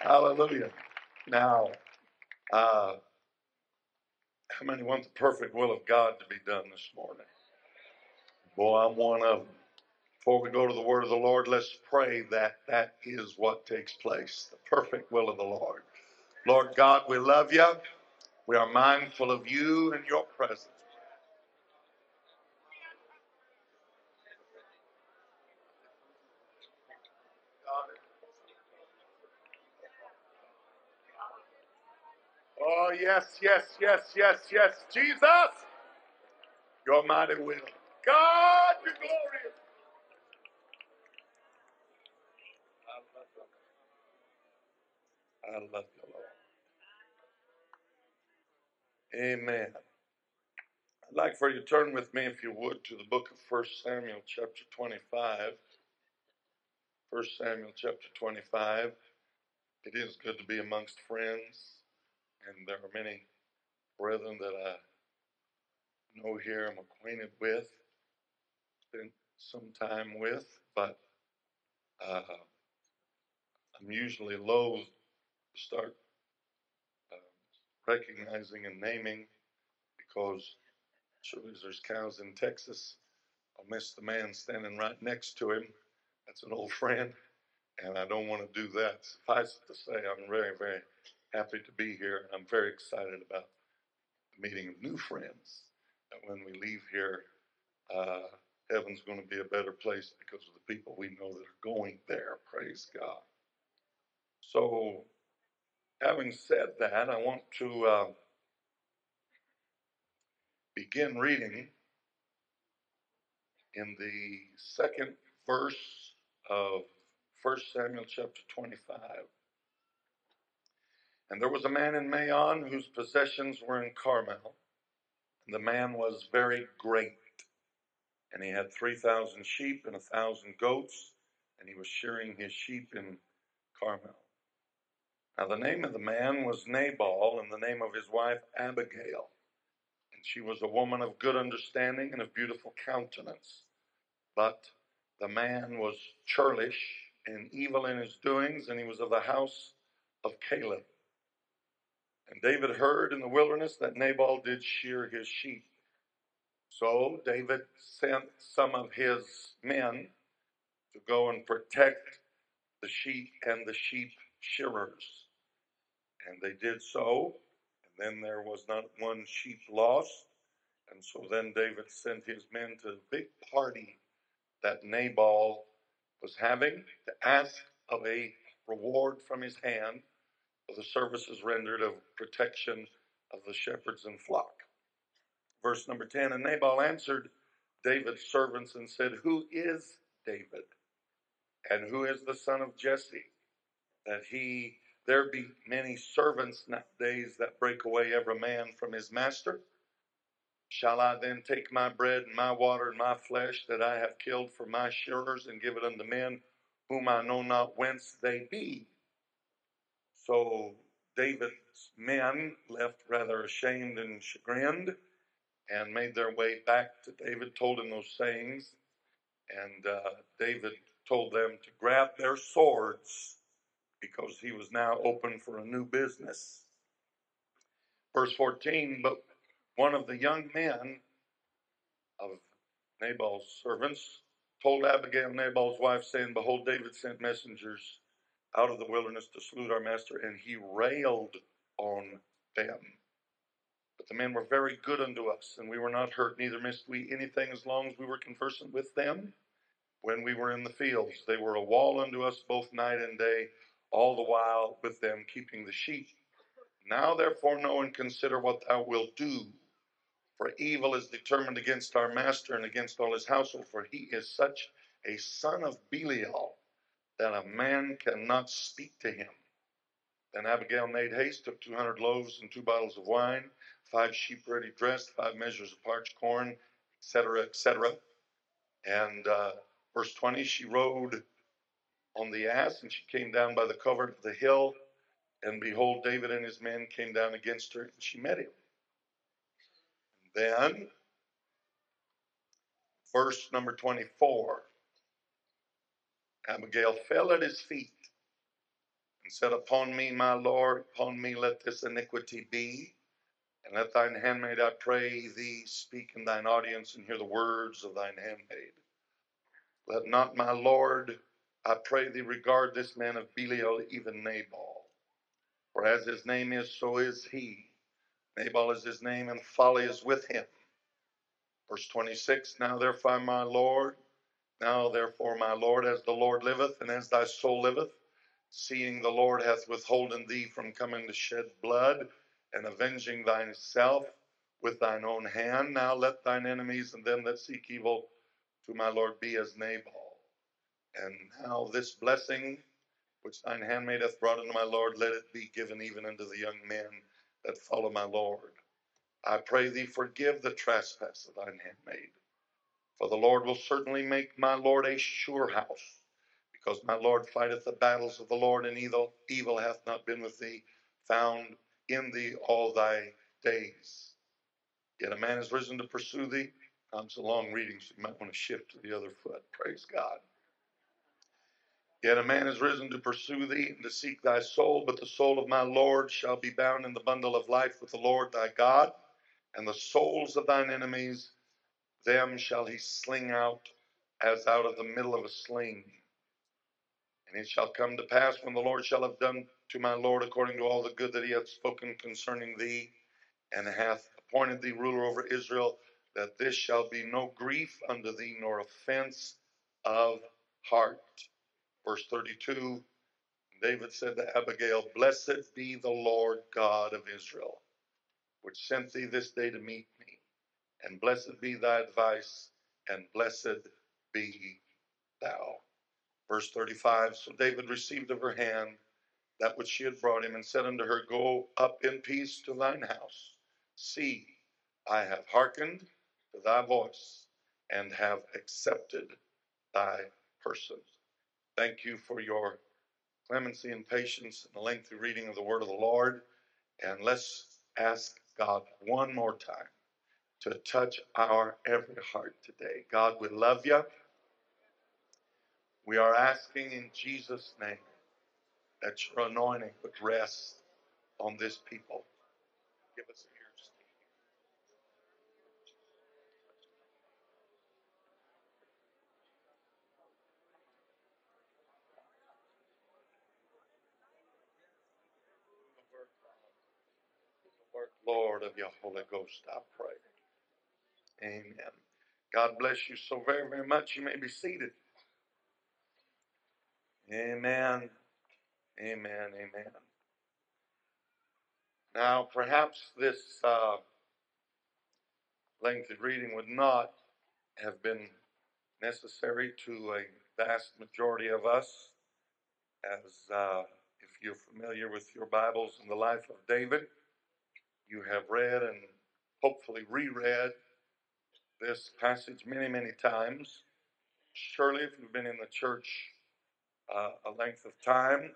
Hallelujah. Now, uh, how many want the perfect will of God to be done this morning? Boy, I'm one of them. Before we go to the word of the Lord, let's pray that that is what takes place the perfect will of the Lord. Lord God, we love you. We are mindful of you and your presence. Oh, yes, yes, yes, yes, yes. Jesus, your mighty will. God, you're glorious. I love you. Lord. Amen. I'd like for you to turn with me, if you would, to the book of 1 Samuel, chapter 25. 1 Samuel, chapter 25. It is good to be amongst friends, and there are many brethren that I know here, I'm acquainted with, spent some time with, but uh, I'm usually loath to start uh, recognizing and naming because surely as there's cows in Texas. I'll miss the man standing right next to him. That's an old friend, and I don't want to do that. Suffice it to say, I'm very, very happy to be here. I'm very excited about meeting new friends. And when we leave here, uh, heaven's going to be a better place because of the people we know that are going there. Praise God. So, having said that, I want to uh, begin reading in the second verse of 1 Samuel chapter 25. And there was a man in Maon whose possessions were in Carmel, and the man was very great. And he had 3,000 sheep and a 1,000 goats, and he was shearing his sheep in Carmel. Now, the name of the man was Nabal, and the name of his wife Abigail. And she was a woman of good understanding and of beautiful countenance. But the man was churlish and evil in his doings, and he was of the house of Caleb. And David heard in the wilderness that Nabal did shear his sheep. So David sent some of his men to go and protect the sheep and the sheep shearers. And they did so. And then there was not one sheep lost. And so then David sent his men to the big party that Nabal was having to ask of a reward from his hand for the services rendered of protection of the shepherds and flock. Verse number 10 And Nabal answered David's servants and said, Who is David? And who is the son of Jesse? That he there be many servants nowadays that break away every man from his master. Shall I then take my bread and my water and my flesh that I have killed for my shearers and give it unto men whom I know not whence they be? So David's men left rather ashamed and chagrined and made their way back to David, told him those sayings, and uh, David told them to grab their swords because he was now open for a new business. Verse 14 But one of the young men of Nabal's servants told Abigail, Nabal's wife, saying, Behold, David sent messengers out of the wilderness to salute our master, and he railed on them. But the men were very good unto us, and we were not hurt, neither missed we anything as long as we were conversant with them when we were in the fields. They were a wall unto us both night and day, all the while with them keeping the sheep. Now therefore know and consider what thou wilt do. For evil is determined against our master and against all his household, for he is such a son of Belial that a man cannot speak to him. Then Abigail made haste, took 200 loaves and two bottles of wine, five sheep ready dressed, five measures of parched corn, etc., etc. And uh, verse 20, she rode on the ass, and she came down by the covert of the hill. And behold, David and his men came down against her, and she met him. And then, verse number 24 Abigail fell at his feet and said, Upon me, my Lord, upon me let this iniquity be. And let thine handmaid, I pray thee, speak in thine audience and hear the words of thine handmaid. Let not my Lord, I pray thee, regard this man of Belial, even Nabal. For as his name is, so is he. Nabal is his name, and folly is with him. Verse 26 Now therefore, my Lord, now therefore, my Lord, as the Lord liveth, and as thy soul liveth, seeing the Lord hath withholden thee from coming to shed blood and avenging thyself with thine own hand. Now let thine enemies and them that seek evil to my Lord be as Nabal. And now this blessing which thine handmaid hath brought unto my Lord, let it be given even unto the young men that follow my Lord. I pray thee, forgive the trespass of thine handmaid. For the Lord will certainly make my Lord a sure house because my Lord fighteth the battles of the Lord, and evil, evil hath not been with thee found in thee all thy days. Yet a man is risen to pursue thee. I'm so long reading, so you might want to shift to the other foot. Praise God. Yet a man is risen to pursue thee and to seek thy soul, but the soul of my Lord shall be bound in the bundle of life with the Lord thy God, and the souls of thine enemies, them shall he sling out as out of the middle of a sling. And it shall come to pass when the Lord shall have done to my Lord according to all the good that he hath spoken concerning thee, and hath appointed thee ruler over Israel, that this shall be no grief unto thee, nor offense of heart. Verse 32 David said to Abigail, Blessed be the Lord God of Israel, which sent thee this day to meet me, and blessed be thy advice, and blessed be thou. Verse 35 So David received of her hand that which she had brought him, and said unto her, Go up in peace to thine house. See, I have hearkened to thy voice, and have accepted thy person. Thank you for your clemency and patience and the lengthy reading of the word of the Lord. And let's ask God one more time to touch our every heart today. God, we love you. We are asking in Jesus' name that your anointing would rest on this people. Give us ears. Lord, of your Holy Ghost, I pray. Amen. God bless you so very, very much. You may be seated. Amen. Amen. Amen. Now, perhaps this uh, lengthy reading would not have been necessary to a vast majority of us, as uh, if you're familiar with your Bibles and the life of David, you have read and hopefully reread this passage many, many times. Surely, if you've been in the church uh, a length of time,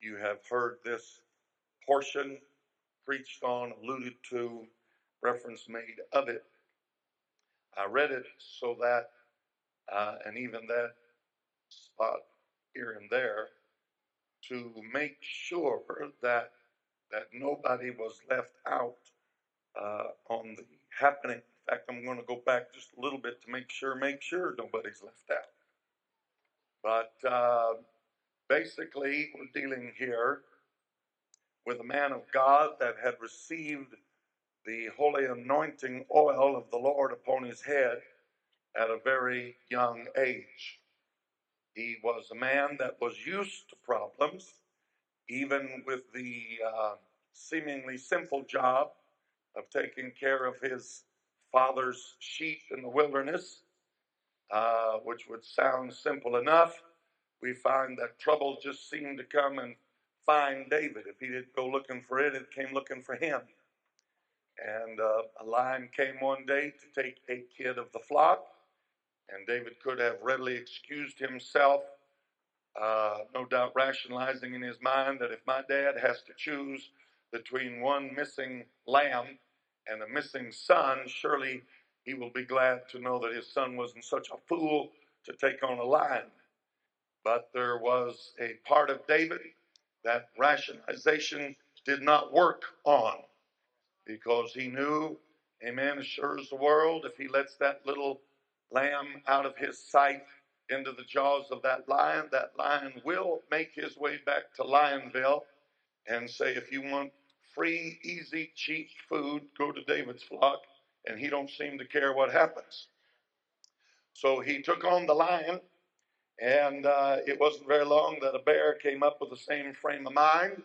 you have heard this portion preached on, alluded to, reference made of it. I read it so that, uh, and even that spot here and there, to make sure that that nobody was left out uh, on the happening. In fact, I'm going to go back just a little bit to make sure, make sure nobody's left out. But uh, basically, we're dealing here with a man of God that had received the holy anointing oil of the Lord upon his head at a very young age. He was a man that was used to problems, even with the uh, seemingly simple job of taking care of his father's sheep in the wilderness, uh, which would sound simple enough. We find that trouble just seemed to come and find David. If he didn't go looking for it, it came looking for him. And uh, a lion came one day to take a kid of the flock, and David could have readily excused himself, uh, no doubt rationalizing in his mind that if my dad has to choose between one missing lamb and a missing son, surely he will be glad to know that his son wasn't such a fool to take on a lion. But there was a part of David that rationalization did not work on because he knew, amen, as sure as the world, if he lets that little lamb out of his sight into the jaws of that lion, that lion will make his way back to Lionville and say, if you want free, easy, cheap food, go to David's flock, and he don't seem to care what happens. So he took on the lion, and uh, it wasn't very long that a bear came up with the same frame of mind.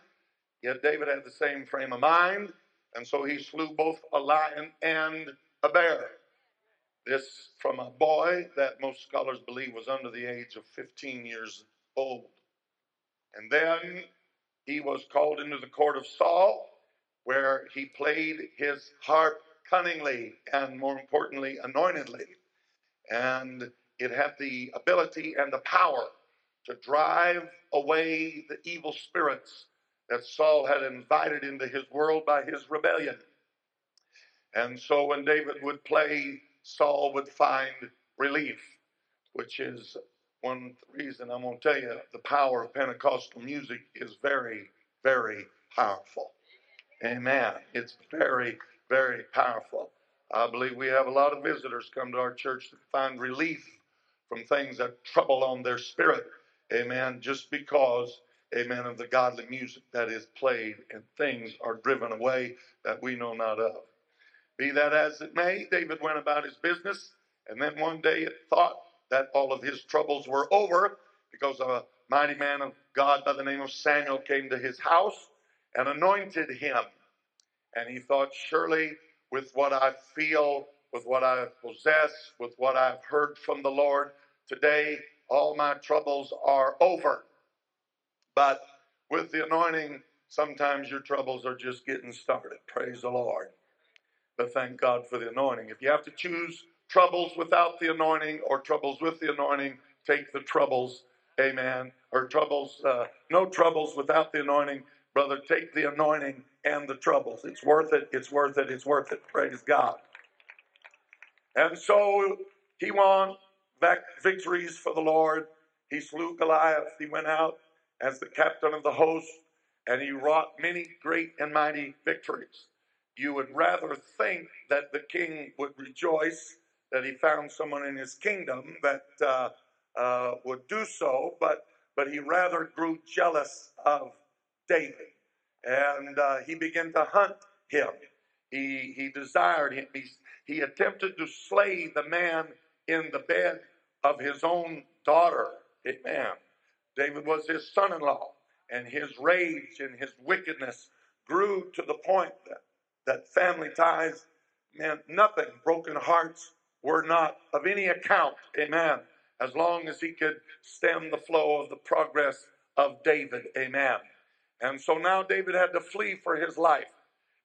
Yet David had the same frame of mind, and so he slew both a lion and a bear. This from a boy that most scholars believe was under the age of 15 years old. And then he was called into the court of Saul, where he played his harp cunningly and, more importantly, anointedly. And it had the ability and the power to drive away the evil spirits that Saul had invited into his world by his rebellion. And so when David would play, Saul would find relief, which is one reason I'm going to tell you the power of Pentecostal music is very, very powerful. Amen. It's very, very powerful. I believe we have a lot of visitors come to our church to find relief from things that trouble on their spirit. Amen. Just because, amen, of the godly music that is played and things are driven away that we know not of. Be that as it may, David went about his business, and then one day it thought that all of his troubles were over because a mighty man of God by the name of Samuel came to his house and anointed him. And he thought, surely with what I feel, with what I possess, with what I've heard from the Lord today, all my troubles are over. But with the anointing, sometimes your troubles are just getting started. Praise the Lord. But thank God for the anointing. If you have to choose troubles without the anointing or troubles with the anointing, take the troubles. Amen. Or troubles, uh, no troubles without the anointing. Brother, take the anointing and the troubles. It's worth it. It's worth it. It's worth it. Praise God. And so he won victories for the Lord. He slew Goliath. He went out as the captain of the host and he wrought many great and mighty victories. You would rather think that the king would rejoice that he found someone in his kingdom that uh, uh, would do so, but but he rather grew jealous of David, and uh, he began to hunt him. He he desired him. He, he attempted to slay the man in the bed of his own daughter. Amen. David was his son-in-law, and his rage and his wickedness grew to the point that that family ties meant nothing. Broken hearts were not of any account. Amen. As long as he could stem the flow of the progress of David. Amen. And so now David had to flee for his life.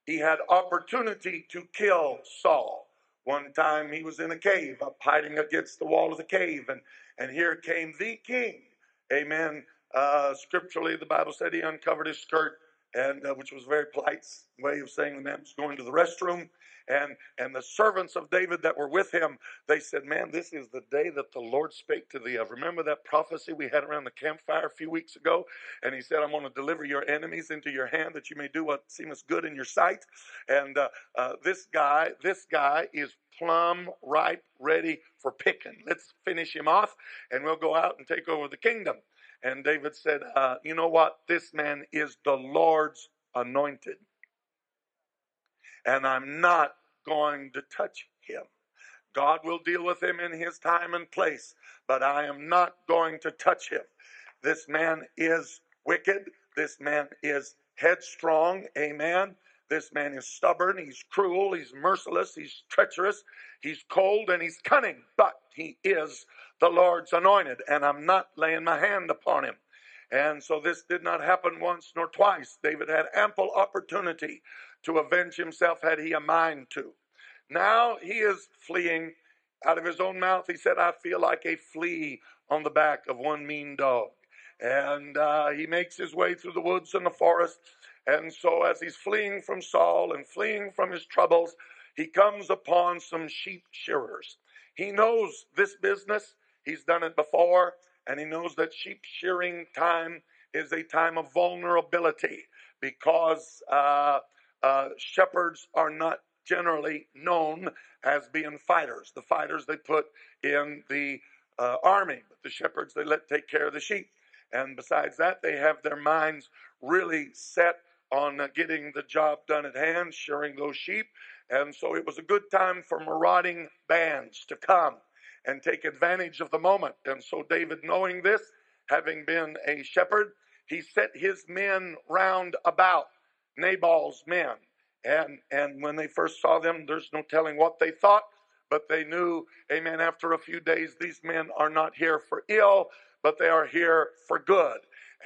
He had opportunity to kill Saul. One time he was in a cave, up hiding against the wall of the cave, and, and here came the king. Amen. Uh, scripturally, the Bible said he uncovered his skirt and uh, which was a very polite way of saying the man was going to the restroom. And and the servants of David that were with him, they said, "Man, this is the day that the Lord spake to thee of." Remember that prophecy we had around the campfire a few weeks ago, and He said, "I'm going to deliver your enemies into your hand, that you may do what seemeth good in your sight." And uh, uh, this guy, this guy is plumb ripe, ready for picking. Let's finish him off, and we'll go out and take over the kingdom. And David said, uh, You know what? This man is the Lord's anointed. And I'm not going to touch him. God will deal with him in his time and place, but I am not going to touch him. This man is wicked. This man is headstrong. Amen. This man is stubborn. He's cruel. He's merciless. He's treacherous. He's cold and he's cunning, but he is the Lord's anointed, and I'm not laying my hand upon him. And so this did not happen once nor twice. David had ample opportunity to avenge himself had he a mind to. Now he is fleeing out of his own mouth. He said, I feel like a flea on the back of one mean dog. And uh, he makes his way through the woods and the forest. And so, as he's fleeing from Saul and fleeing from his troubles, he comes upon some sheep shearers. He knows this business. He's done it before, and he knows that sheep shearing time is a time of vulnerability because uh, uh, shepherds are not generally known as being fighters. The fighters they put in the uh, army, but the shepherds they let take care of the sheep. And besides that, they have their minds really set on getting the job done at hand, shearing those sheep. And so it was a good time for marauding bands to come and take advantage of the moment. And so David, knowing this, having been a shepherd, he set his men round about Nabal's men. And and when they first saw them, there's no telling what they thought, but they knew, amen, after a few days, these men are not here for ill, but they are here for good.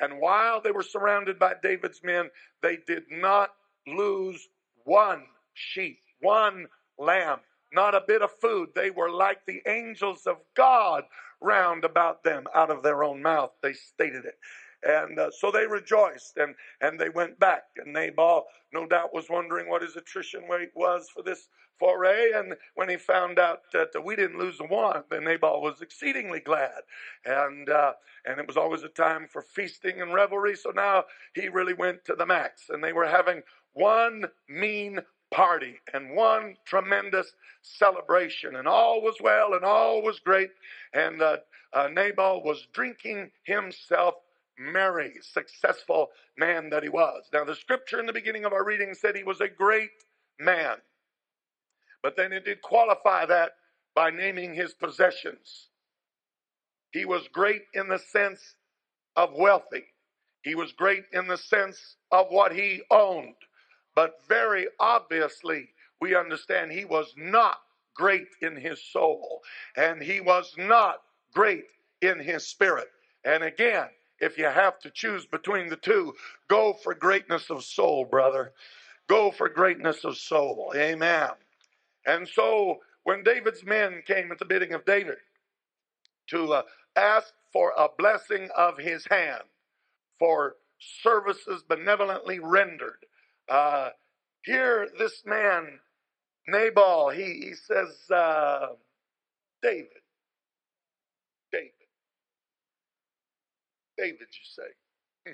And while they were surrounded by David's men, they did not lose one sheep, one lamb, not a bit of food. They were like the angels of God round about them out of their own mouth. They stated it. And uh, so they rejoiced and, and they went back. And Nabal, no doubt, was wondering what his attrition rate was for this foray. And when he found out that we didn't lose one, then Nabal was exceedingly glad. And, uh, and it was always a time for feasting and revelry. So now he really went to the max. And they were having one mean party and one tremendous celebration. And all was well and all was great. And uh, uh, Nabal was drinking himself merry, successful man that he was. Now, the scripture in the beginning of our reading said he was a great man. But then it did qualify that by naming his possessions. He was great in the sense of wealthy. He was great in the sense of what he owned. But very obviously, we understand he was not great in his soul, and he was not great in his spirit. And again, if you have to choose between the two, go for greatness of soul, brother. Go for greatness of soul. Amen. And so when David's men came at the bidding of David to uh, ask for a blessing of his hand for services benevolently rendered, uh, here, this man, Nabal, he, he says, uh, David, David, David, you say. Hmm.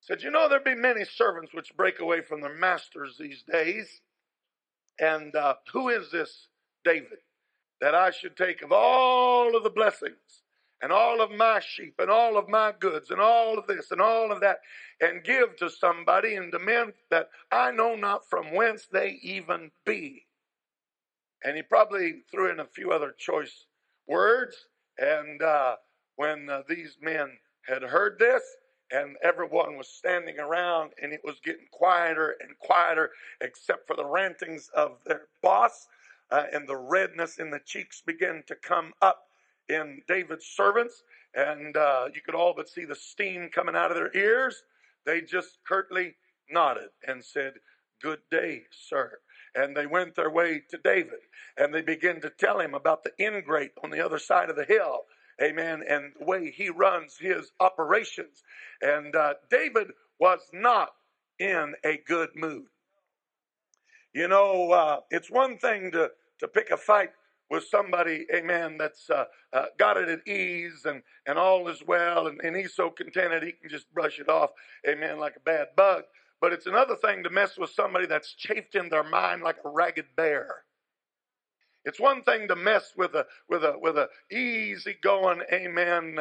Said, you know, there be many servants which break away from their masters these days. And uh, who is this David that I should take of all of the blessings and all of my sheep and all of my goods and all of this and all of that and give to somebody and to men that I know not from whence they even be. And he probably threw in a few other choice words. And uh, when uh, these men had heard this, and everyone was standing around, and it was getting quieter and quieter, except for the rantings of their boss, uh, and the redness in the cheeks began to come up in David's servants, and uh, you could all but see the steam coming out of their ears. They just curtly nodded and said, Good day, sir. And they went their way to David, and they began to tell him about the ingrate on the other side of the hill. Amen. And the way he runs his operations. And uh, David was not in a good mood. You know, uh, it's one thing to, to pick a fight with somebody, amen, that's uh, uh, got it at ease and, and all is well, and, and he's so contented he can just brush it off, amen, like a bad bug. But it's another thing to mess with somebody that's chafed in their mind like a ragged bear. It's one thing to mess with a with a with a easy going, amen,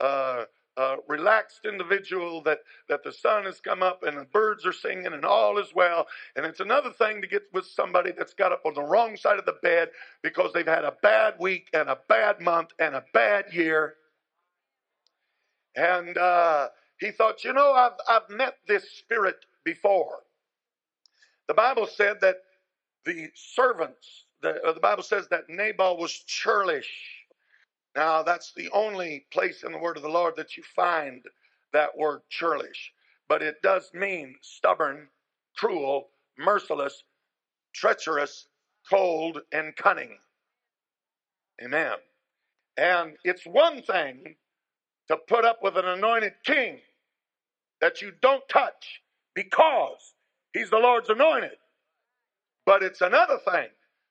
uh, uh, uh, relaxed individual that, that the sun has come up and the birds are singing and all is well. And it's another thing to get with somebody that's got up on the wrong side of the bed because they've had a bad week and a bad month and a bad year. And uh, he thought, you know, I've, I've met this spirit before. The Bible said that the servants, the, the Bible says that Nabal was churlish. Now, that's the only place in the word of the Lord that you find that word churlish. But it does mean stubborn, cruel, merciless, treacherous, cold, and cunning. Amen. And it's one thing to put up with an anointed king that you don't touch because he's the Lord's anointed. But it's another thing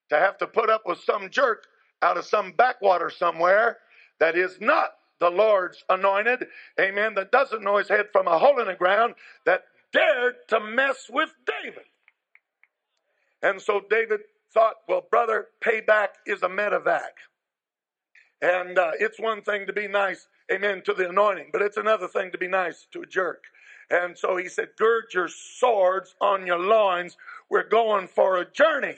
to have to put up with some jerk out of some backwater somewhere that is not the Lord's anointed, amen, that doesn't know his head from a hole in the ground, that dared to mess with David. And so David thought, well, brother, payback is a medevac. And uh, it's one thing to be nice, amen, to the anointing, but it's another thing to be nice to a jerk. And so he said, Gird your swords on your loins. We're going for a journey.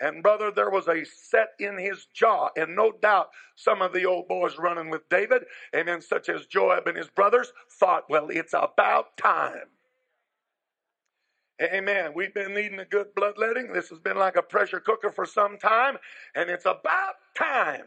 And brother, there was a set in his jaw. And no doubt some of the old boys running with David, amen, such as Joab and his brothers, thought, well, it's about time. Amen. We've been needing a good bloodletting. This has been like a pressure cooker for some time, and it's about time.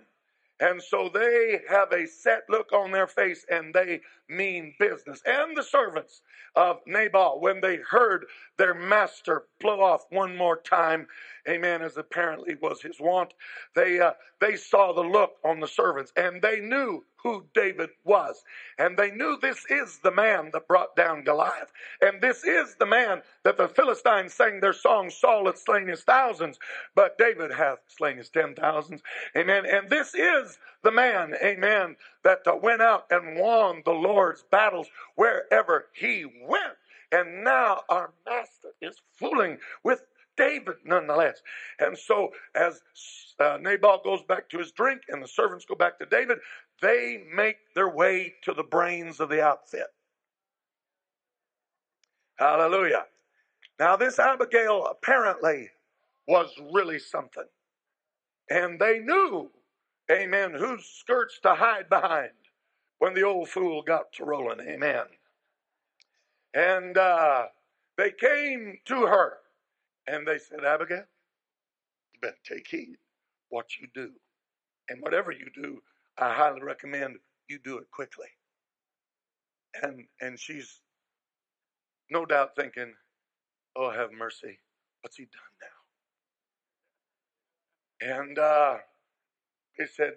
And so they have a set look on their face and they mean business. And the servants of Nabal, when they heard their master blow off one more time, amen, as apparently was his wont, they, uh, they saw the look on the servants and they knew who David was. And they knew this is the man that brought down Goliath. And this is the man that the Philistines sang their song, Saul hath slain his thousands, but David hath slain his ten thousands. Amen. And this is the man, amen, that went out and won the Lord's battles wherever he went. And now our master is fooling with David nonetheless. And so, as uh, Nabal goes back to his drink and the servants go back to David, they make their way to the brains of the outfit. Hallelujah. Now, this Abigail apparently was really something. And they knew, amen, whose skirts to hide behind when the old fool got to rolling. Amen. And uh, they came to her and they said, Abigail, you better take heed what you do. And whatever you do, I highly recommend you do it quickly. And and she's no doubt thinking, Oh, have mercy. What's he done now? And uh, they said,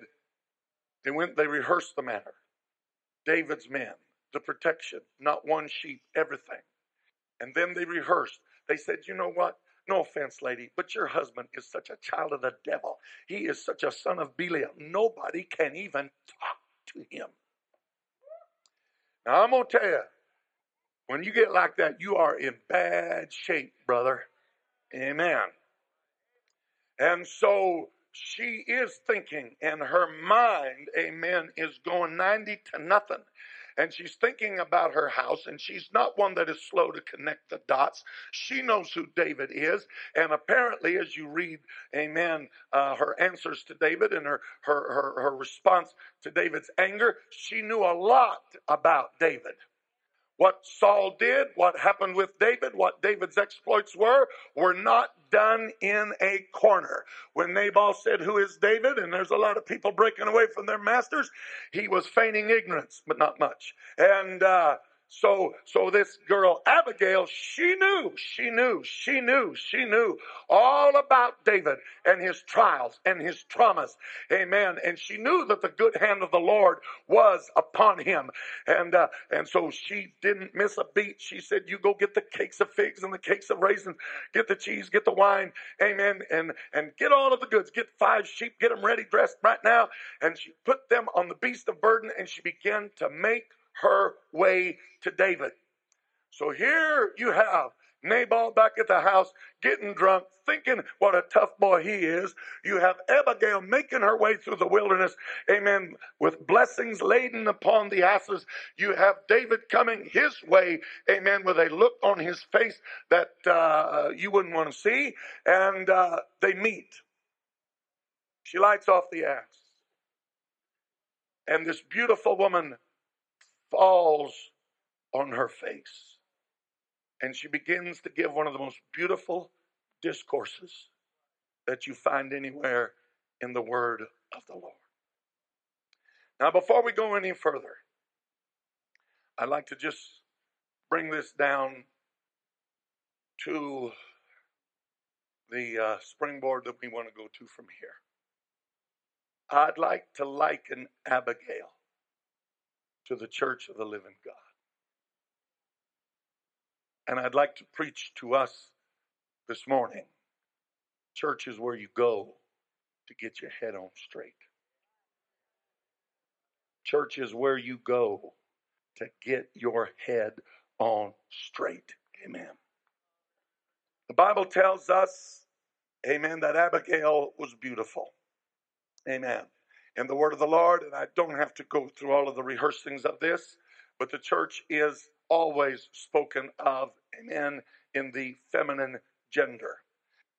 they went, they rehearsed the matter. David's men, the protection, not one sheep, everything. And then they rehearsed. They said, you know what? No offense, lady, but your husband is such a child of the devil. He is such a son of Belial. Nobody can even talk to him. Now, I'm going to tell you, when you get like that, you are in bad shape, brother. Amen. And so she is thinking, and her mind, amen, is going 90 to nothing and she's thinking about her house, and she's not one that is slow to connect the dots. She knows who David is, and apparently, as you read, amen, uh, her answers to David and her, her, her, her response to David's anger, she knew a lot about David. What Saul did, what happened with David, what David's exploits were, were not done in a corner. When Nabal said, Who is David? and there's a lot of people breaking away from their masters, he was feigning ignorance, but not much. And uh, so, so this girl, Abigail, she knew, she knew, she knew, she knew all about David and his trials and his traumas. Amen. And she knew that the good hand of the Lord was upon him. And, uh, and so she didn't miss a beat. She said, you go get the cakes of figs and the cakes of raisins, get the cheese, get the wine. Amen. And, and get all of the goods. Get five sheep, get them ready, dressed right now. And she put them on the beast of burden and she began to make her way to David. So here you have Nabal back at the house getting drunk, thinking what a tough boy he is. You have Abigail making her way through the wilderness, amen, with blessings laden upon the asses. You have David coming his way, amen, with a look on his face that uh, you wouldn't want to see. And uh, they meet. She lights off the ass. And this beautiful woman falls on her face. And she begins to give one of the most beautiful discourses that you find anywhere in the Word of the Lord. Now, before we go any further, I'd like to just bring this down to the uh, springboard that we want to go to from here. I'd like to liken Abigail to the church of the living God. And I'd like to preach to us this morning church is where you go to get your head on straight. Church is where you go to get your head on straight. Amen. The Bible tells us, amen, that Abigail was beautiful. Amen. In the word of the Lord, and I don't have to go through all of the rehearsings of this, but the church is always spoken of, amen, in the feminine gender.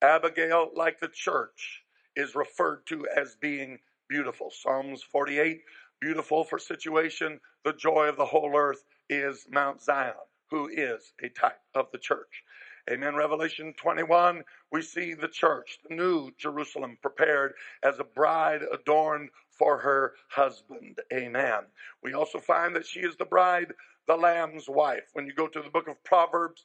Abigail, like the church, is referred to as being beautiful. Psalms 48, beautiful for situation. The joy of the whole earth is Mount Zion, who is a type of the church. Amen. Revelation 21, we see the church, the new Jerusalem, prepared as a bride adorned for her husband. Amen. We also find that she is the bride, the Lamb's wife. When you go to the book of Proverbs,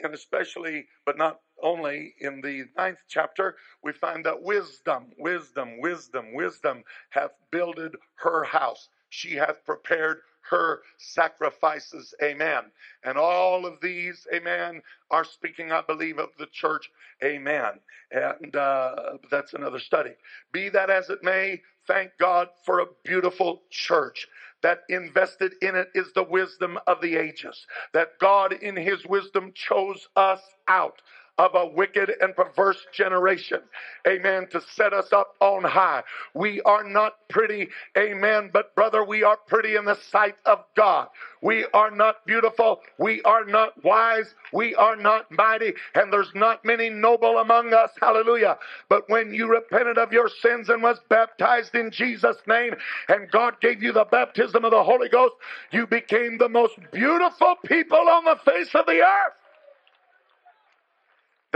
and especially, but not only in the ninth chapter, we find that wisdom, wisdom, wisdom, wisdom hath builded her house. She hath prepared her sacrifices. Amen. And all of these, amen, are speaking, I believe, of the church. Amen. And uh, that's another study. Be that as it may, thank God for a beautiful church that invested in it is the wisdom of the ages. That God, in His wisdom, chose us out of a wicked and perverse generation. Amen. To set us up on high. We are not pretty. Amen. But brother, we are pretty in the sight of God. We are not beautiful. We are not wise. We are not mighty. And there's not many noble among us. Hallelujah. But when you repented of your sins and was baptized in Jesus' name, and God gave you the baptism of the Holy Ghost, you became the most beautiful people on the face of the earth.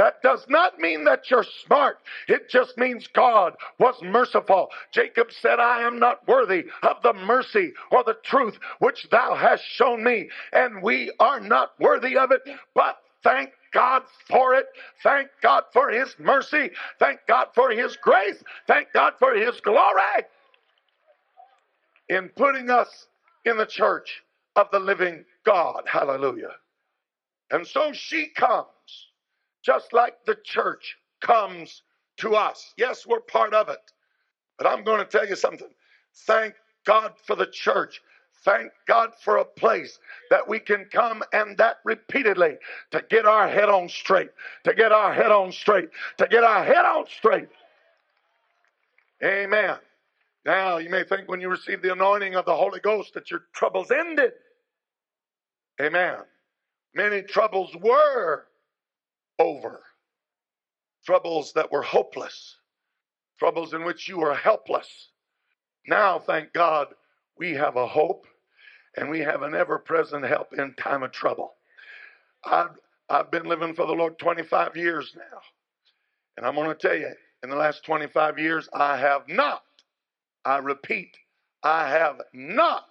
That does not mean that you're smart. It just means God was merciful. Jacob said, I am not worthy of the mercy or the truth which thou hast shown me. And we are not worthy of it, but thank God for it. Thank God for his mercy. Thank God for his grace. Thank God for his glory in putting us in the church of the living God. Hallelujah. And so she comes just like the church comes to us. Yes, we're part of it. But I'm going to tell you something. Thank God for the church. Thank God for a place that we can come and that repeatedly to get our head on straight, to get our head on straight, to get our head on straight. Amen. Now, you may think when you receive the anointing of the Holy Ghost that your troubles ended. Amen. Many troubles were over. Troubles that were hopeless, troubles in which you were helpless. Now, thank God, we have a hope and we have an ever present help in time of trouble. I've, I've been living for the Lord 25 years now. And I'm going to tell you, in the last 25 years, I have not, I repeat, I have not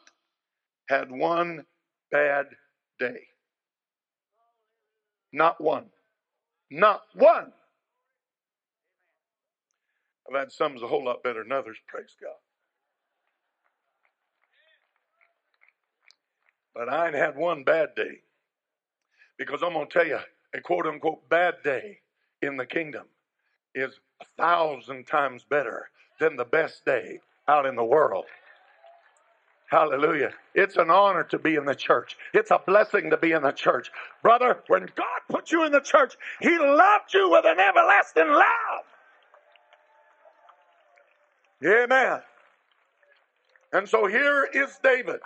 had one bad day. Not one. Not one. I've had some a whole lot better than others, praise God. But I ain't had one bad day. Because I'm going to tell you, a quote unquote bad day in the kingdom is a thousand times better than the best day out in the world. Hallelujah. It's an honor to be in the church. It's a blessing to be in the church. Brother, when God put you in the church, He loved you with an everlasting love. Amen. And so here is David,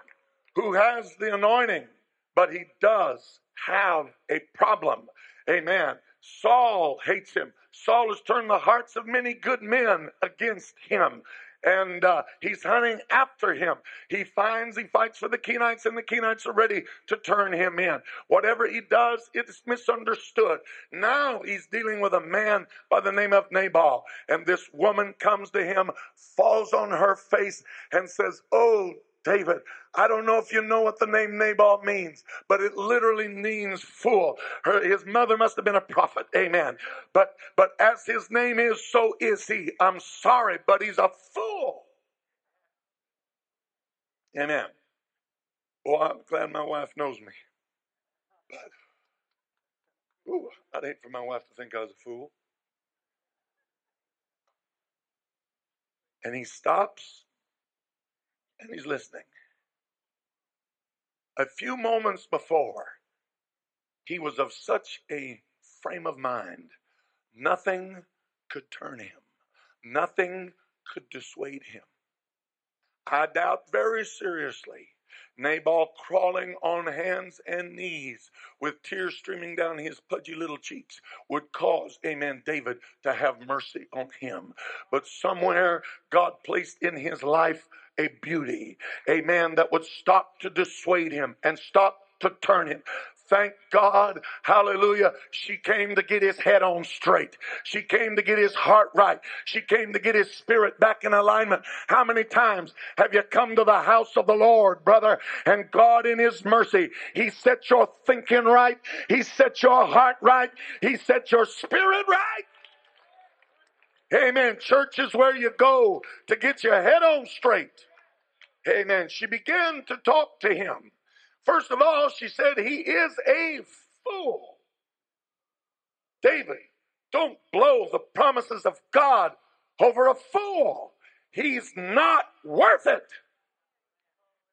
who has the anointing, but he does have a problem. Amen. Saul hates him. Saul has turned the hearts of many good men against him and uh, he's hunting after him. He finds, he fights for the Kenites, and the Kenites are ready to turn him in. Whatever he does, it's misunderstood. Now he's dealing with a man by the name of Nabal, and this woman comes to him, falls on her face, and says, Oh, David, I don't know if you know what the name Nabal means, but it literally means fool. Her, his mother must have been a prophet. Amen. But but as his name is, so is he. I'm sorry, but he's a fool. Amen. Well, I'm glad my wife knows me. But ooh, I'd hate for my wife to think I was a fool. And he stops and he's listening. A few moments before, he was of such a frame of mind, nothing could turn him, nothing could dissuade him. I doubt very seriously Nabal crawling on hands and knees with tears streaming down his pudgy little cheeks would cause, amen, David to have mercy on him. But somewhere God placed in his life a beauty, a man that would stop to dissuade him and stop to turn him. Thank God, hallelujah. She came to get his head on straight. She came to get his heart right. She came to get his spirit back in alignment. How many times have you come to the house of the Lord, brother? And God, in his mercy, he set your thinking right. He set your heart right. He set your spirit right. Amen. Church is where you go to get your head on straight. Amen. She began to talk to him. First of all, she said, He is a fool. David, don't blow the promises of God over a fool. He's not worth it.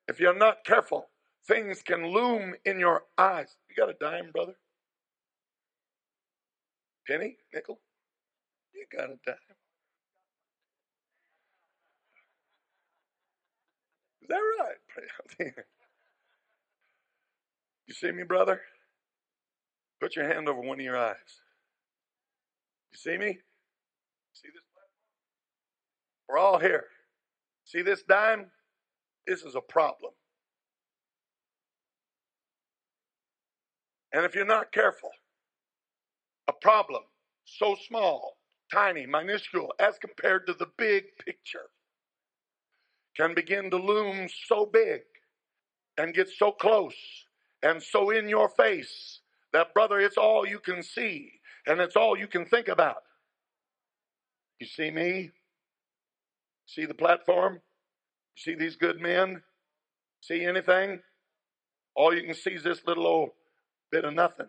If you're not careful, things can loom in your eyes. You got a dime, brother? Penny? Nickel? You got a dime. Is that right? You see me, brother? Put your hand over one of your eyes. You see me? See this? We're all here. See this dime? This is a problem. And if you're not careful, a problem so small, tiny, minuscule, as compared to the big picture, can begin to loom so big and get so close and so in your face that, brother, it's all you can see and it's all you can think about. You see me? See the platform? See these good men? See anything? All you can see is this little old bit of nothing.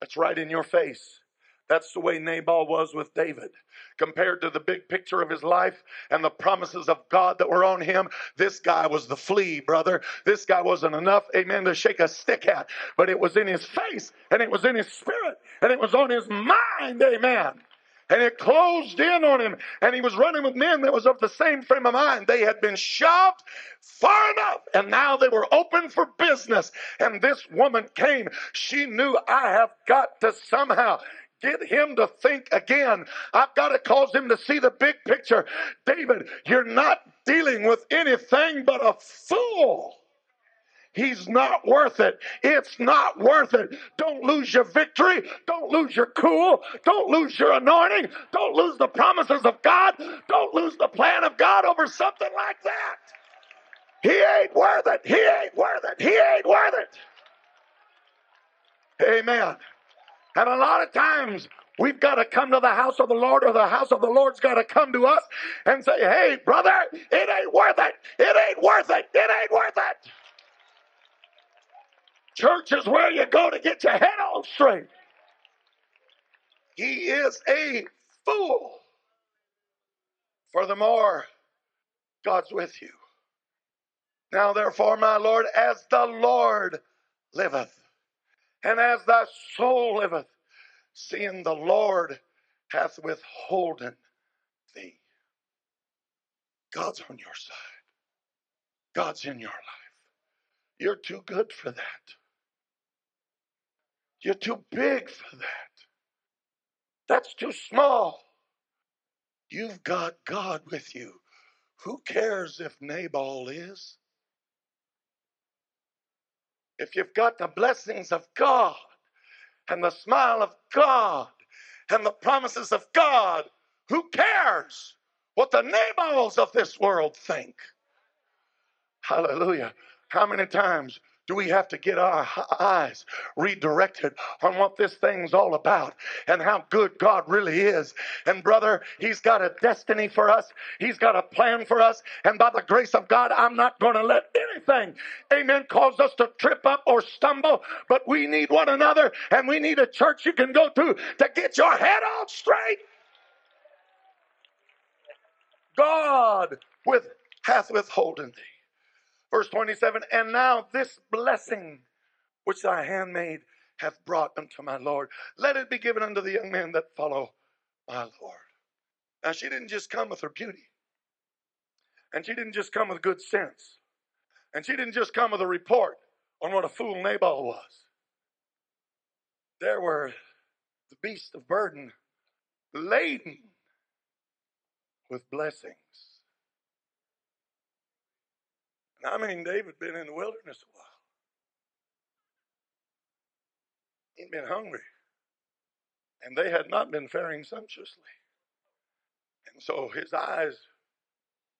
That's right in your face. That's the way Nabal was with David. Compared to the big picture of his life and the promises of God that were on him, this guy was the flea, brother. This guy wasn't enough, amen, to shake a stick at, but it was in his face and it was in his spirit and it was on his mind, amen. And it closed in on him and he was running with men that was of the same frame of mind. They had been shoved far enough and now they were open for business. And this woman came. She knew i have got to somehow get him to think again. I've got to cause him to see the big picture. David, you're not dealing with anything but a fool. He's not worth it. It's not worth it. Don't lose your victory. Don't lose your cool. Don't lose your anointing. Don't lose the promises of God. Don't lose the plan of God over something like that. He ain't worth it. He ain't worth it. He ain't worth it. Amen. And a lot of times we've got to come to the house of the Lord, or the house of the Lord's got to come to us and say, hey, brother, it ain't worth it. It ain't worth it. It ain't worth it. Church is where you go to get your head on straight. He is a fool. Furthermore, God's with you. Now, therefore, my Lord, as the Lord liveth, and as thy soul liveth, seeing the Lord hath withholden thee. God's on your side. God's in your life. You're too good for that. You're too big for that. That's too small. You've got God with you. Who cares if Nabal is? If you've got the blessings of God and the smile of God and the promises of God, who cares what the Nabals of this world think? Hallelujah. How many times do we have to get our eyes redirected on what this thing's all about and how good God really is? And brother, He's got a destiny for us, He's got a plan for us. And by the grace of God, I'm not going to let anything, amen, cause us to trip up or stumble. But we need one another and we need a church you can go to to get your head on straight. God with hath withholden thee. Verse 27 And now this blessing which thy handmaid hath brought unto my Lord, let it be given unto the young men that follow my Lord. Now, she didn't just come with her beauty, and she didn't just come with good sense, and she didn't just come with a report on what a fool Nabal was. There were the beasts of burden laden with blessings. And I mean, David been in the wilderness a while. He'd been hungry. And they had not been faring sumptuously. And so his eyes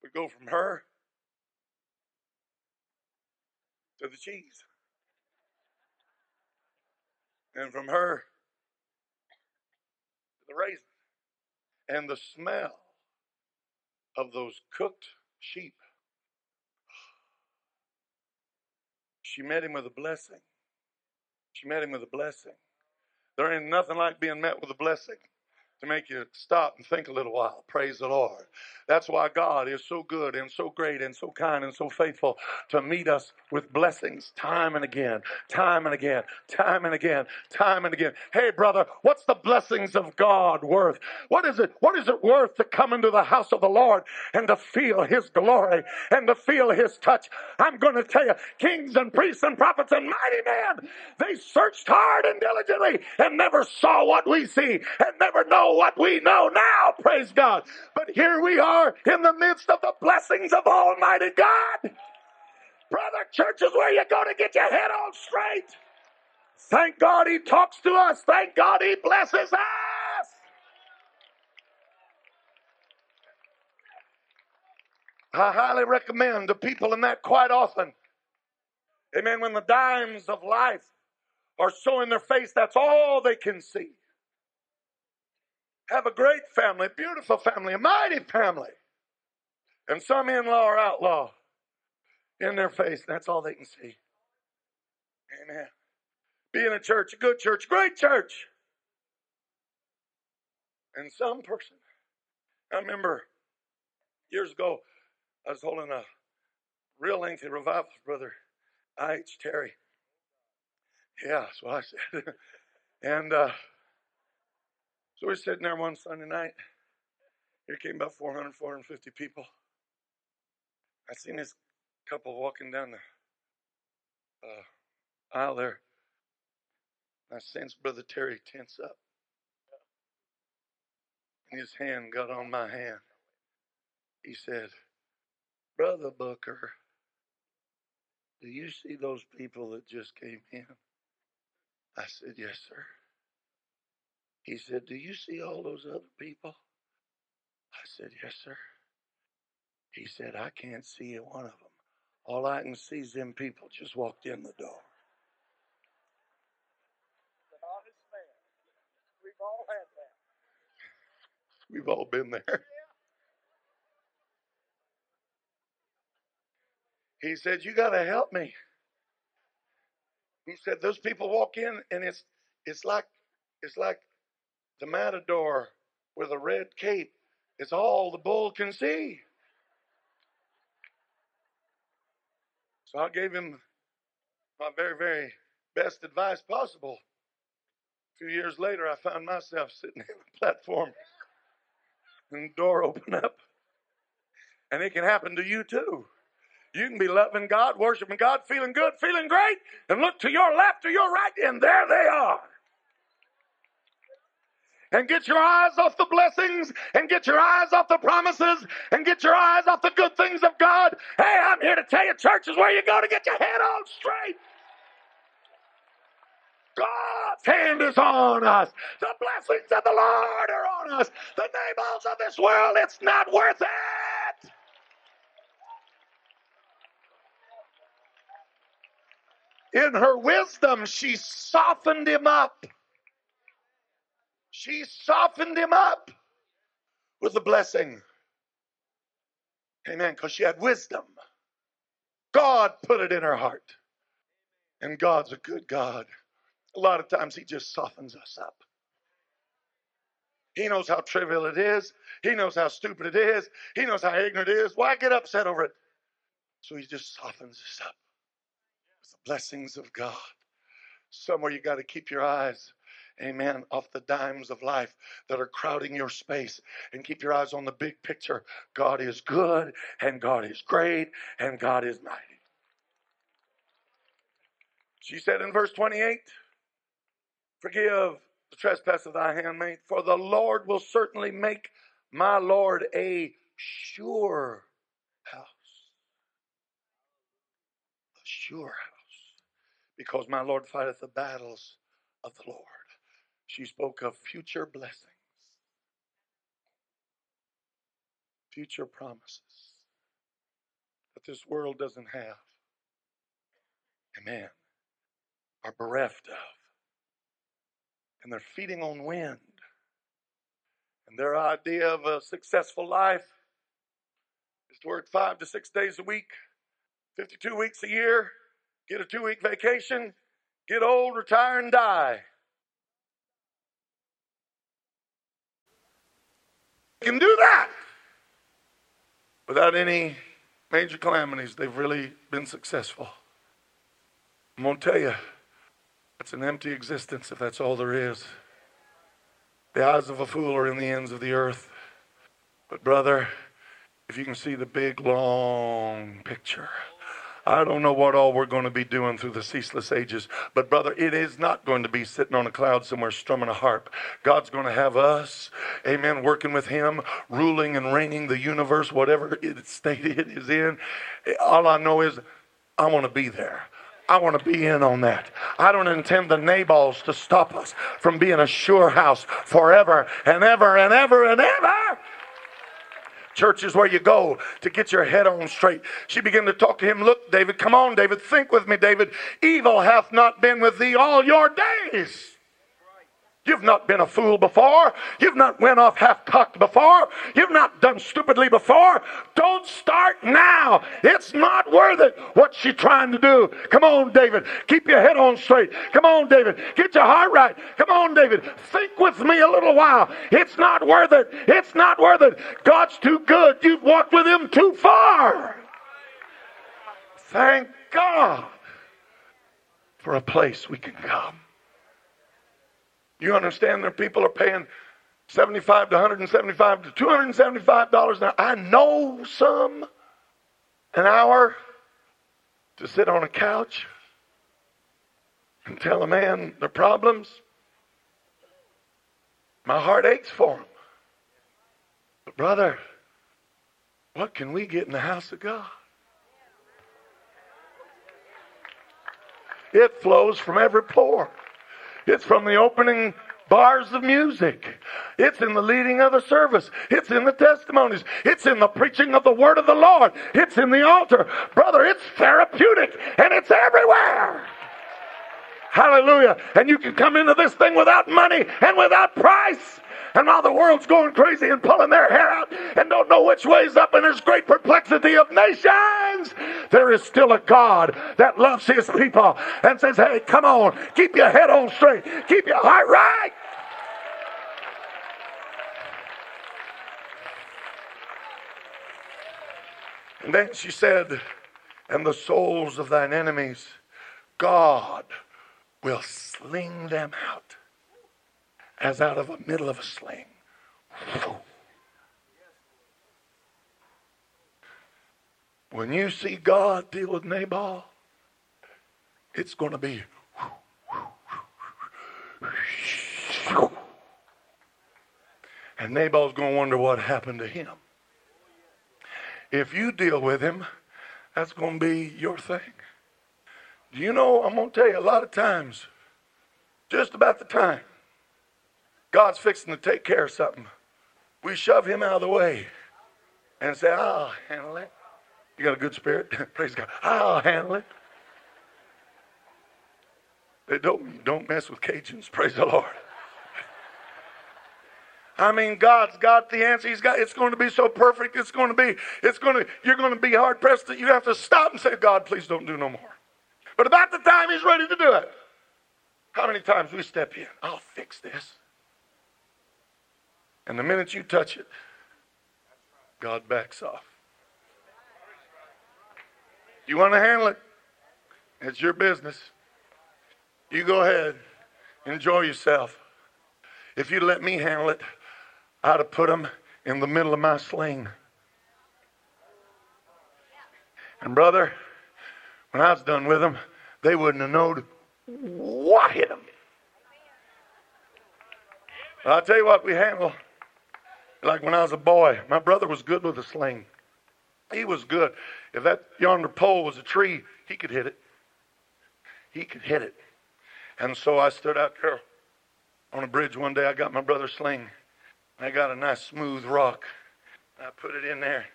would go from her to the cheese. And from her to the raisin. And the smell of those cooked sheep. She met him with a blessing. She met him with a blessing. There ain't nothing like being met with a blessing to make you stop and think a little while. Praise the Lord. That's why God is so good and so great and so kind and so faithful to meet us with blessings time and again, time and again, time and again, time and again. Hey, brother, what's the blessings of God worth? What is it? What is it worth to come into the house of the Lord and to feel His glory and to feel His touch? I'm going to tell you, kings and priests and prophets and mighty men, they searched hard and diligently and never saw what we see and never know what we know now, praise God. But here we are in the midst of the blessings of Almighty God. Brother, church is where you go to get your head on straight. Thank God He talks to us. Thank God He blesses us. I highly recommend to people in that quite often. Amen. When the dimes of life are so in their face, that's all they can see have a great family, beautiful family, a mighty family. And some in law or outlaw in their face. That's all they can see. Amen. Being a church, a good church, a great church. And some person, I remember years ago, I was holding a real lengthy revival, brother I.H. Terry. Yeah, that's what I said. and uh, so we're sitting there one Sunday night. Here came about 400, 450 people. I seen this couple walking down the uh, aisle there. I sensed Brother Terry tense up. And his hand got on my hand. He said, Brother Booker, do you see those people that just came in? I said, Yes, sir. He said, Do you see all those other people? I said, Yes, sir. He said, I can't see one of them. All I can see is them people just walked in the door. We've all had that. We've all been there. He said, You gotta help me. He said, Those people walk in and it's it's like it's like the matador with a red cape is all the bull can see. So I gave him my very, very best advice possible. A few years later, I found myself sitting in the platform and the door opened up. And it can happen to you too. You can be loving God, worshiping God, feeling good, feeling great, and look to your left or your right, and there they are and get your eyes off the blessings and get your eyes off the promises and get your eyes off the good things of God. Hey, I'm here to tell you, church is where you go to get your head on straight. God's hand is on us. The blessings of the Lord are on us. The Nabals of this world, it's not worth it. In her wisdom, she softened him up. She softened him up with a blessing. Amen. Because she had wisdom. God put it in her heart. And God's a good God. A lot of times He just softens us up. He knows how trivial it is. He knows how stupid it is. He knows how ignorant it is. Why get upset over it? So he just softens us up with the blessings of God. Somewhere you got to keep your eyes, amen, off the dimes of life that are crowding your space and keep your eyes on the big picture. God is good and God is great and God is mighty. She said in verse 28 Forgive the trespass of thy handmaid, for the Lord will certainly make my Lord a sure house. A sure house. Because my Lord fighteth the battles of the Lord. She spoke of future blessings, future promises that this world doesn't have. Amen. Are bereft of. And they're feeding on wind. And their idea of a successful life is to work five to six days a week, 52 weeks a year, get a two week vacation, get old, retire, and die. Can do that without any major calamities. They've really been successful. I'm going to tell you, it's an empty existence if that's all there is. The eyes of a fool are in the ends of the earth. But, brother, if you can see the big, long picture, I don't know what all we're going to be doing through the ceaseless ages, but brother, it is not going to be sitting on a cloud somewhere strumming a harp. God's going to have us, amen, working with Him, ruling and reigning the universe, whatever state it is in. All I know is I want to be there. I want to be in on that. I don't intend the Nabals to stop us from being a sure house forever and ever and ever and ever. Church is where you go to get your head on straight. She began to talk to him. Look, David, come on, David, think with me, David. Evil hath not been with thee all your days. You've not been a fool before. You've not went off half cocked before. You've not done stupidly before. Don't start now. It's not worth it. What's she trying to do? Come on, David. Keep your head on straight. Come on, David. Get your heart right. Come on, David. Think with me a little while. It's not worth it. It's not worth it. God's too good. You've walked with him too far. Thank God for a place we can come. You understand that people are paying 75 to 175 to 275 dollars. I know some an hour to sit on a couch and tell a man their problems. My heart aches for them. But brother, what can we get in the house of God? It flows from every pore. It's from the opening bars of music. It's in the leading of the service. It's in the testimonies. It's in the preaching of the word of the Lord. It's in the altar. Brother, it's therapeutic and it's everywhere. Hallelujah. And you can come into this thing without money and without price. And while the world's going crazy and pulling their hair out and don't know which way's up, and there's great perplexity of nations, there is still a God that loves his people and says, Hey, come on, keep your head on straight, keep your heart right. And then she said, And the souls of thine enemies, God will sling them out as out of the middle of a sling. When you see God deal with Nabal, it's going to be. And Nabal's going to wonder what happened to him. If you deal with him, that's going to be your thing. Do you know, I'm going to tell you, a lot of times, just about the time God's fixing to take care of something, we shove him out of the way and say, I'll handle it. You got a good spirit? Praise God. I'll handle it. They don't, don't mess with Cajuns. Praise the Lord. I mean, God's got the answer. He's got. It's going to be so perfect. It's going to be. It's going to. You're going to be hard pressed that you have to stop and say, God, please don't do no more. But about the time He's ready to do it, how many times we step in? I'll fix this. And the minute you touch it, God backs off. You want to handle it? It's your business. You go ahead. Enjoy yourself. If you'd let me handle it, I'd have put them in the middle of my sling. And brother, when I was done with them, they wouldn't have known what hit them. But I'll tell you what we handle. Like when I was a boy, my brother was good with a sling. He was good. If that yonder pole was a tree, he could hit it. He could hit it. And so I stood out there on a bridge one day. I got my brother's sling. I got a nice smooth rock. I put it in there.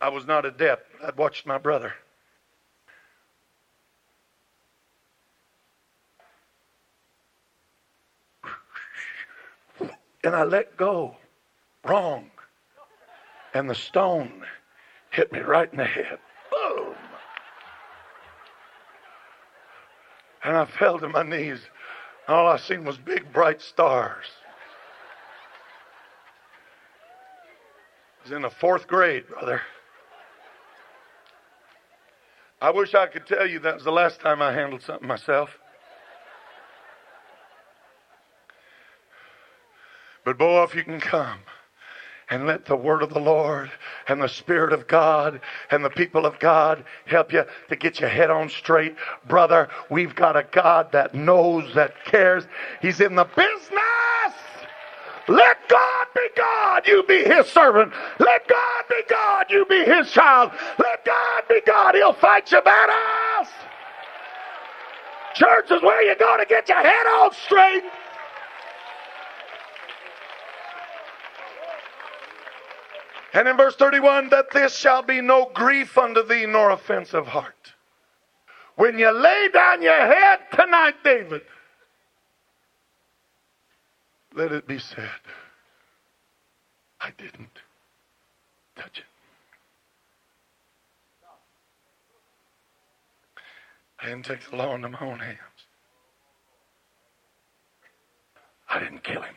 I was not adept. I'd watched my brother. And I let go. Wrong. And the stone hit me right in the head. Boom. And I fell to my knees. All I seen was big bright stars. I was in the fourth grade, brother. I wish I could tell you that was the last time I handled something myself. But boy, if you can come and let the word of the Lord and the Spirit of God and the people of God help you to get your head on straight. Brother, we've got a God that knows, that cares. He's in the business. Let God be God, you be his servant. Let God be God, you be his child. Let God be God, he'll fight your battles. Church is where you go to get your head on straight. And in verse 31, that this shall be no grief unto thee, nor offense of heart. When you lay down your head tonight, David, let it be said, I didn't touch it. I didn't take the law into my own hands. I didn't kill him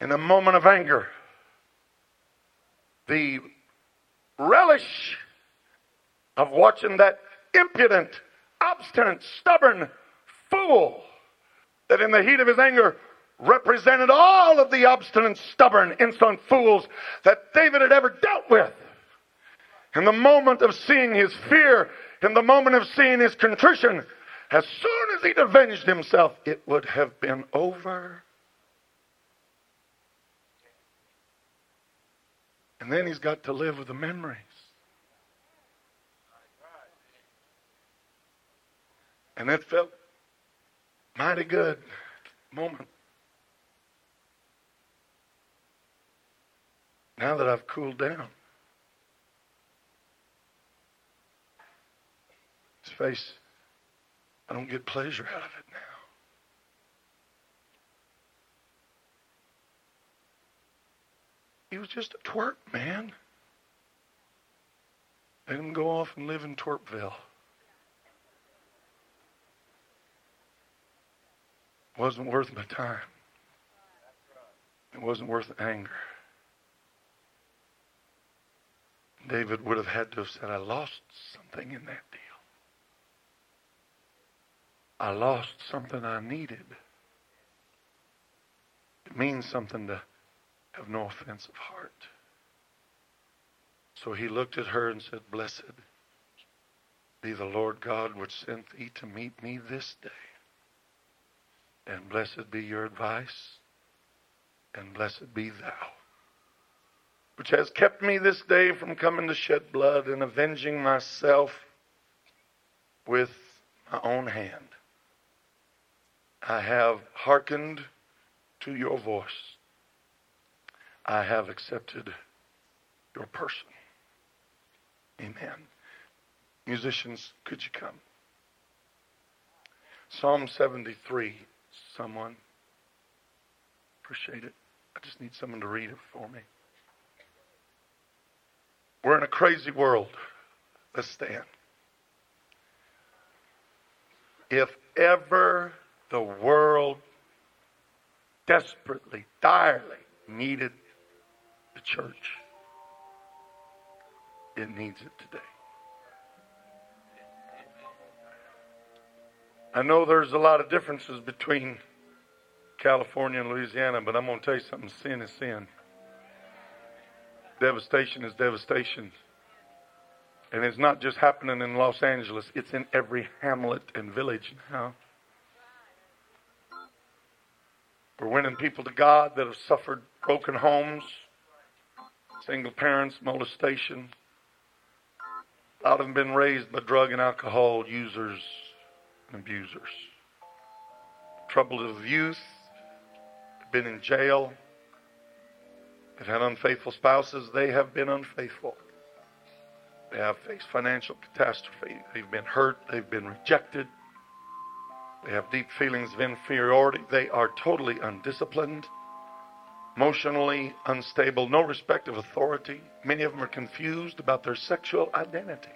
in a moment of anger. The relish of watching that impudent, obstinate, stubborn fool that in the heat of his anger represented all of the obstinate, stubborn, insolent fools that David had ever dealt with. In the moment of seeing his fear, in the moment of seeing his contrition, as soon as he'd avenged himself, it would have been over And then he's got to live with the memories. And that felt mighty good moment. Now that I've cooled down, his face, I don't get pleasure out of it now. He was just a twerp, man. Let him go off and live in Twerpville. Wasn't worth my time. It wasn't worth the anger. David would have had to have said, I lost something in that deal. I lost something I needed. It means something to have no offensive heart. So he looked at her and said, Blessed be the Lord God which sent thee to meet me this day. And blessed be your advice, and blessed be thou, which has kept me this day from coming to shed blood and avenging myself with my own hand. I have hearkened to your voice. I have accepted your person. Amen. Musicians, could you come? Psalm 73, someone. Appreciate it. I just need someone to read it for me. We're in a crazy world. Let's stand. If ever the world desperately, direly needed church. It needs it today. I know there's a lot of differences between California and Louisiana, but I'm going to tell you something sin is sin. Devastation is devastation. And it's not just happening in Los Angeles, it's in every hamlet and village now. We're winning people to God that have suffered broken homes, single parents, molestation. A lot of them been raised by drug and alcohol users and abusers. Troubled of youth, been in jail, they've had unfaithful spouses, they have been unfaithful. They have faced financial catastrophe. They've been hurt. They've been rejected. They have deep feelings of inferiority. They are totally undisciplined, emotionally unstable, no respect of authority. Many of them are confused about their sexual identity.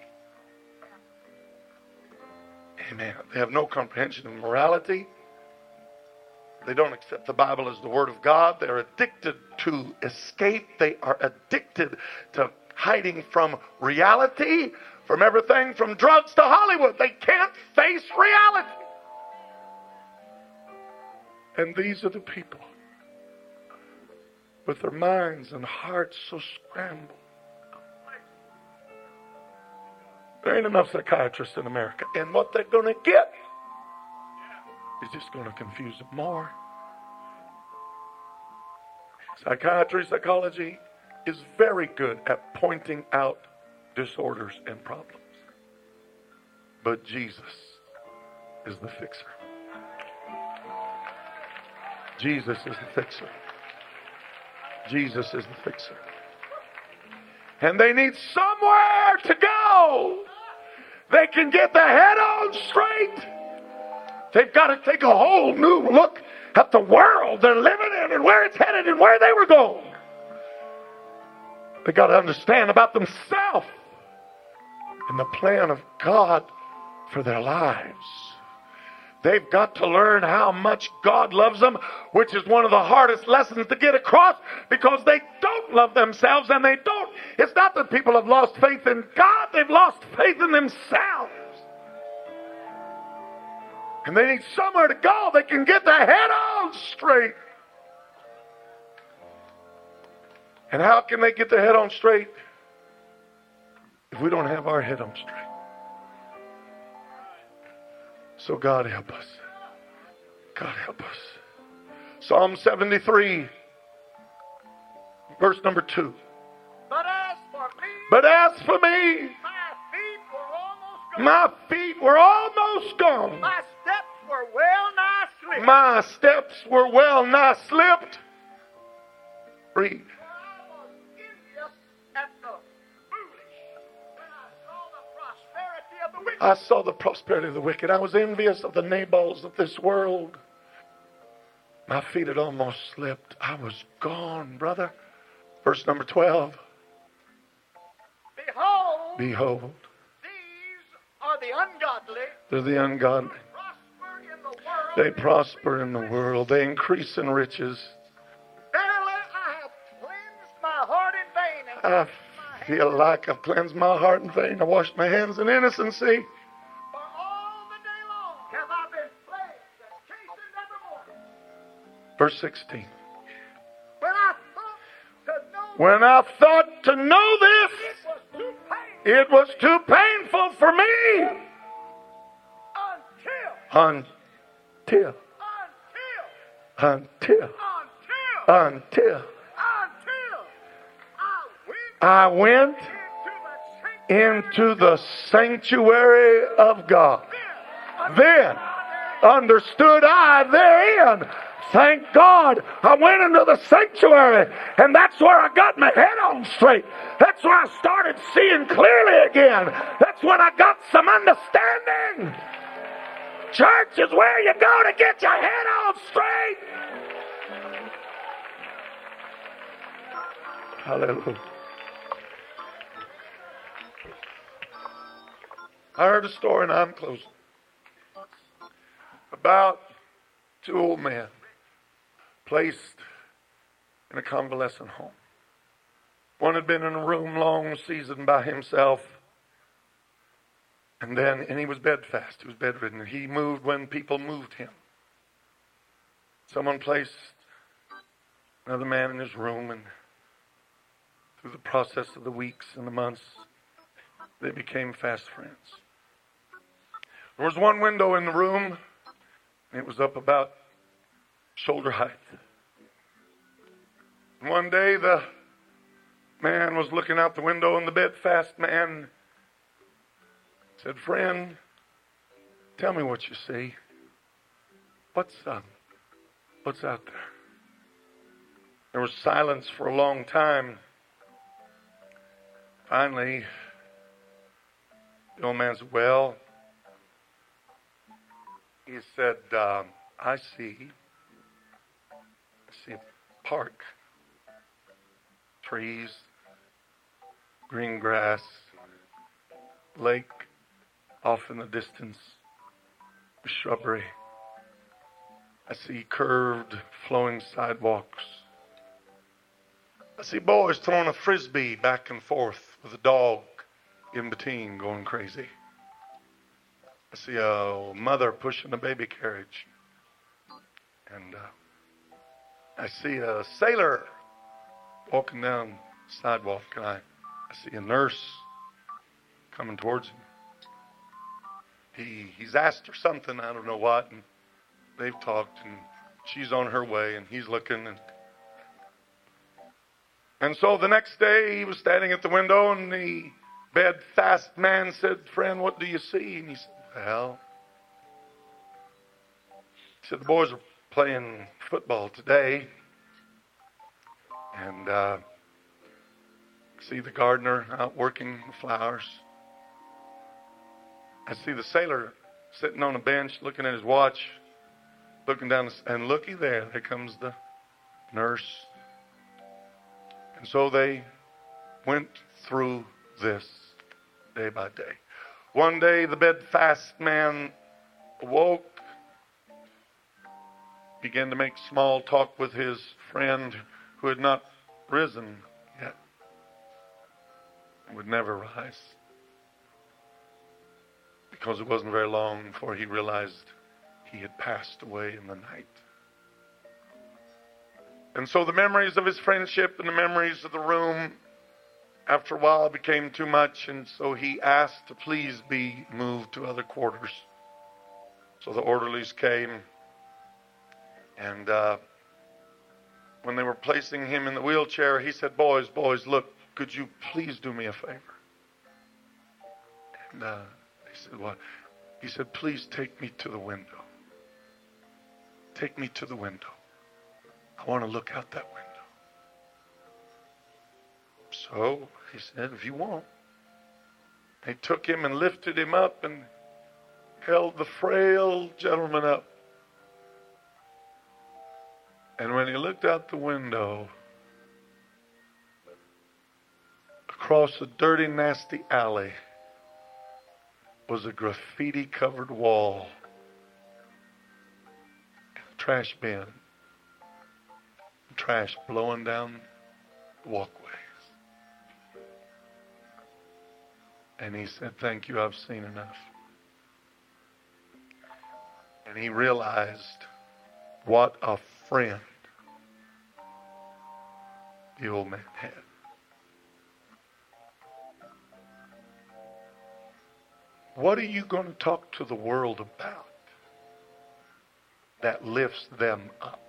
Amen. They have no comprehension of morality. They don't accept the Bible as the Word of God. They're addicted to escape. They are addicted to hiding from reality, from everything from drugs to Hollywood. They can't face reality. And these are the people with their minds and hearts so scrambled. There ain't enough psychiatrists in America. And what they're going to get is just going to confuse them more. Psychiatry, psychology is very good at pointing out disorders and problems. But Jesus is the fixer. Jesus is the fixer. Jesus is the fixer. And they need somewhere to go. They can get the head on straight. They've got to take a whole new look at the world they're living in and where it's headed and where they were going. They got to understand about themselves and the plan of God for their lives. They've got to learn how much God loves them, which is one of the hardest lessons to get across because they don't love themselves and they don't. It's not that people have lost faith in God, they've lost faith in themselves. And they need somewhere to go they can get their head on straight. And how can they get their head on straight if we don't have our head on straight? So God help us. God help us. Psalm 73, verse number 2. But as for me, But as for me, my feet were almost gone. my feet were almost gone. My steps were well nigh slipped. My steps were well nigh slipped. Read. I saw the prosperity of the wicked. I was envious of the Nabals of this world. My feet had almost slipped. I was gone, brother. Verse number 12. Behold, Behold, these are the ungodly. they're the ungodly. Prosper the. They prosper in the world. They increase in riches. Verily, I have cleansed my heart in vain. I feel like I've cleansed my heart in vain. I washed my hands in innocency. For all the day long have I been plagued and chastened evermore. Verse 16. When I thought to know When I thought to know this, it was too painful it was too painful for me. until, until, until until I went into the sanctuary. of God. Then understood I therein. Thank God I went into the sanctuary and that's where I got my head on straight. That's where I started seeing clearly again. That's when I got some understanding. Church is where you go to get your head on straight. Hallelujah. I heard a story, and I'm closing, about two old men. placed in a convalescent home. One had been in a room long season by himself. And then, and he was bedfast. He was bedridden. He moved when people moved him. Someone placed another man in his room, and through the process of the weeks and the months, they became fast friends. There was one window in the room, and it was up about shoulder height. And one day, the man was looking out the window, and the bedfast man said, Friend, tell me what you see. What's up? What's out there? There was silence for a long time. Finally, the old man said, Well, he said, um, I see. I see a park, trees, green grass, lake off in the distance, shrubbery. I see curved, flowing sidewalks. I see boys throwing a frisbee back and forth with a dog in between going crazy. I see a mother pushing a baby carriage. And uh, I see a sailor walking down the sidewalk. And I, I see a nurse coming towards him. He, he's asked her something, I don't know what. And they've talked, and she's on her way, and he's looking. And, and so the next day, he was standing at the window, and the bedfast man said, Friend, what do you see? And he said, Well, he said, The boys are playing football today. And uh, see the gardener out working the flowers. I see the sailor sitting on a bench looking at his watch looking down, and looky there, there comes the nurse. And so they went through this day by day. One day, the bedfast man awoke, began to make small talk with his friend who had not risen yet, would never rise. Because it wasn't very long before he realized he had passed away in the night. And so the memories of his friendship and the memories of the room, after a while, it became too much, and so he asked to please be moved to other quarters. So the orderlies came, and uh, when they were placing him in the wheelchair, he said, Boys, boys, look, could you please do me a favor? And uh, they said, What? He said, Please take me to the window. Take me to the window. I want to look out that window. So he said, If you want. They took him and lifted him up and held the frail gentleman up. And when he looked out the window, across a dirty, nasty alley was a graffiti covered wall trash bin, trash blowing down the walkways. And he said, Thank you, I've seen enough. And he realized what a friend the old man had. What are you going to talk to the world about? that lifts them up.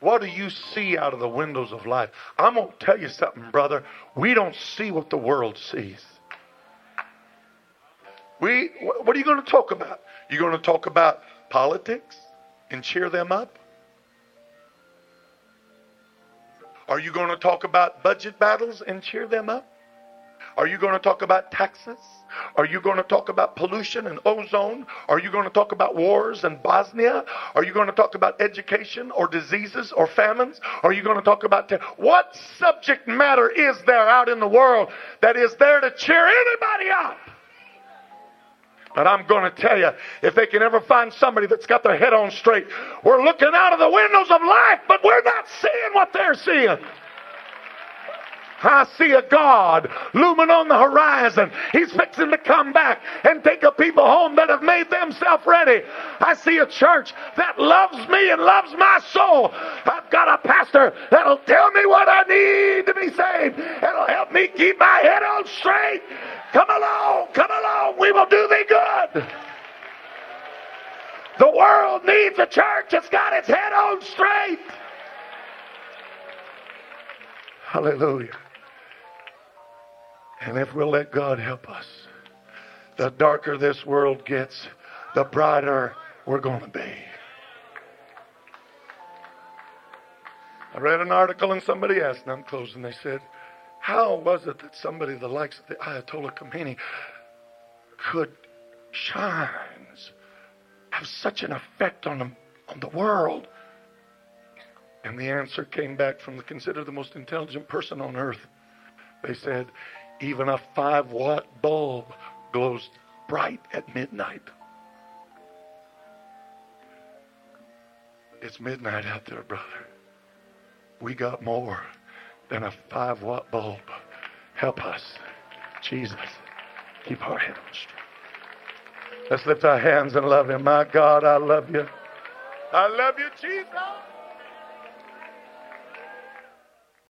What do you see out of the windows of life? I'm going to tell you something, brother. We don't see what the world sees. We, what are you going to talk about? You're going to talk about politics and cheer them up? Are you going to talk about budget battles and cheer them up? Are you going to talk about taxes? Are you going to talk about pollution and ozone? Are you going to talk about wars and Bosnia? Are you going to talk about education or diseases or famines? Are you going to talk about te- what subject matter is there out in the world that is there to cheer anybody up? But I'm going to tell you, if they can ever find somebody that's got their head on straight, we're looking out of the windows of life, but we're not seeing what they're seeing. I see a God looming on the horizon. He's fixing to come back and take a people home that have made themselves ready. I see a church that loves me and loves my soul. I've got a pastor that'll tell me what I need to be saved. It'll help me keep my head on straight. Come along, come along. We will do thee good. The world needs a church that's got its head on straight. Hallelujah. And if we'll let God help us, the darker this world gets, the brighter we're going to be. I read an article and somebody asked, and I'm closing, they said, How was it that somebody the likes of the Ayatollah Khomeini could shines, have such an effect on the, on the world? And the answer came back from the considered the most intelligent person on earth. They said, even a five watt bulb glows bright at midnight. It's midnight out there, brother. We got more than a five watt bulb. Help us. Jesus, keep our head on straight. Let's lift our hands and love Him. My God, I love you. I love you, Jesus.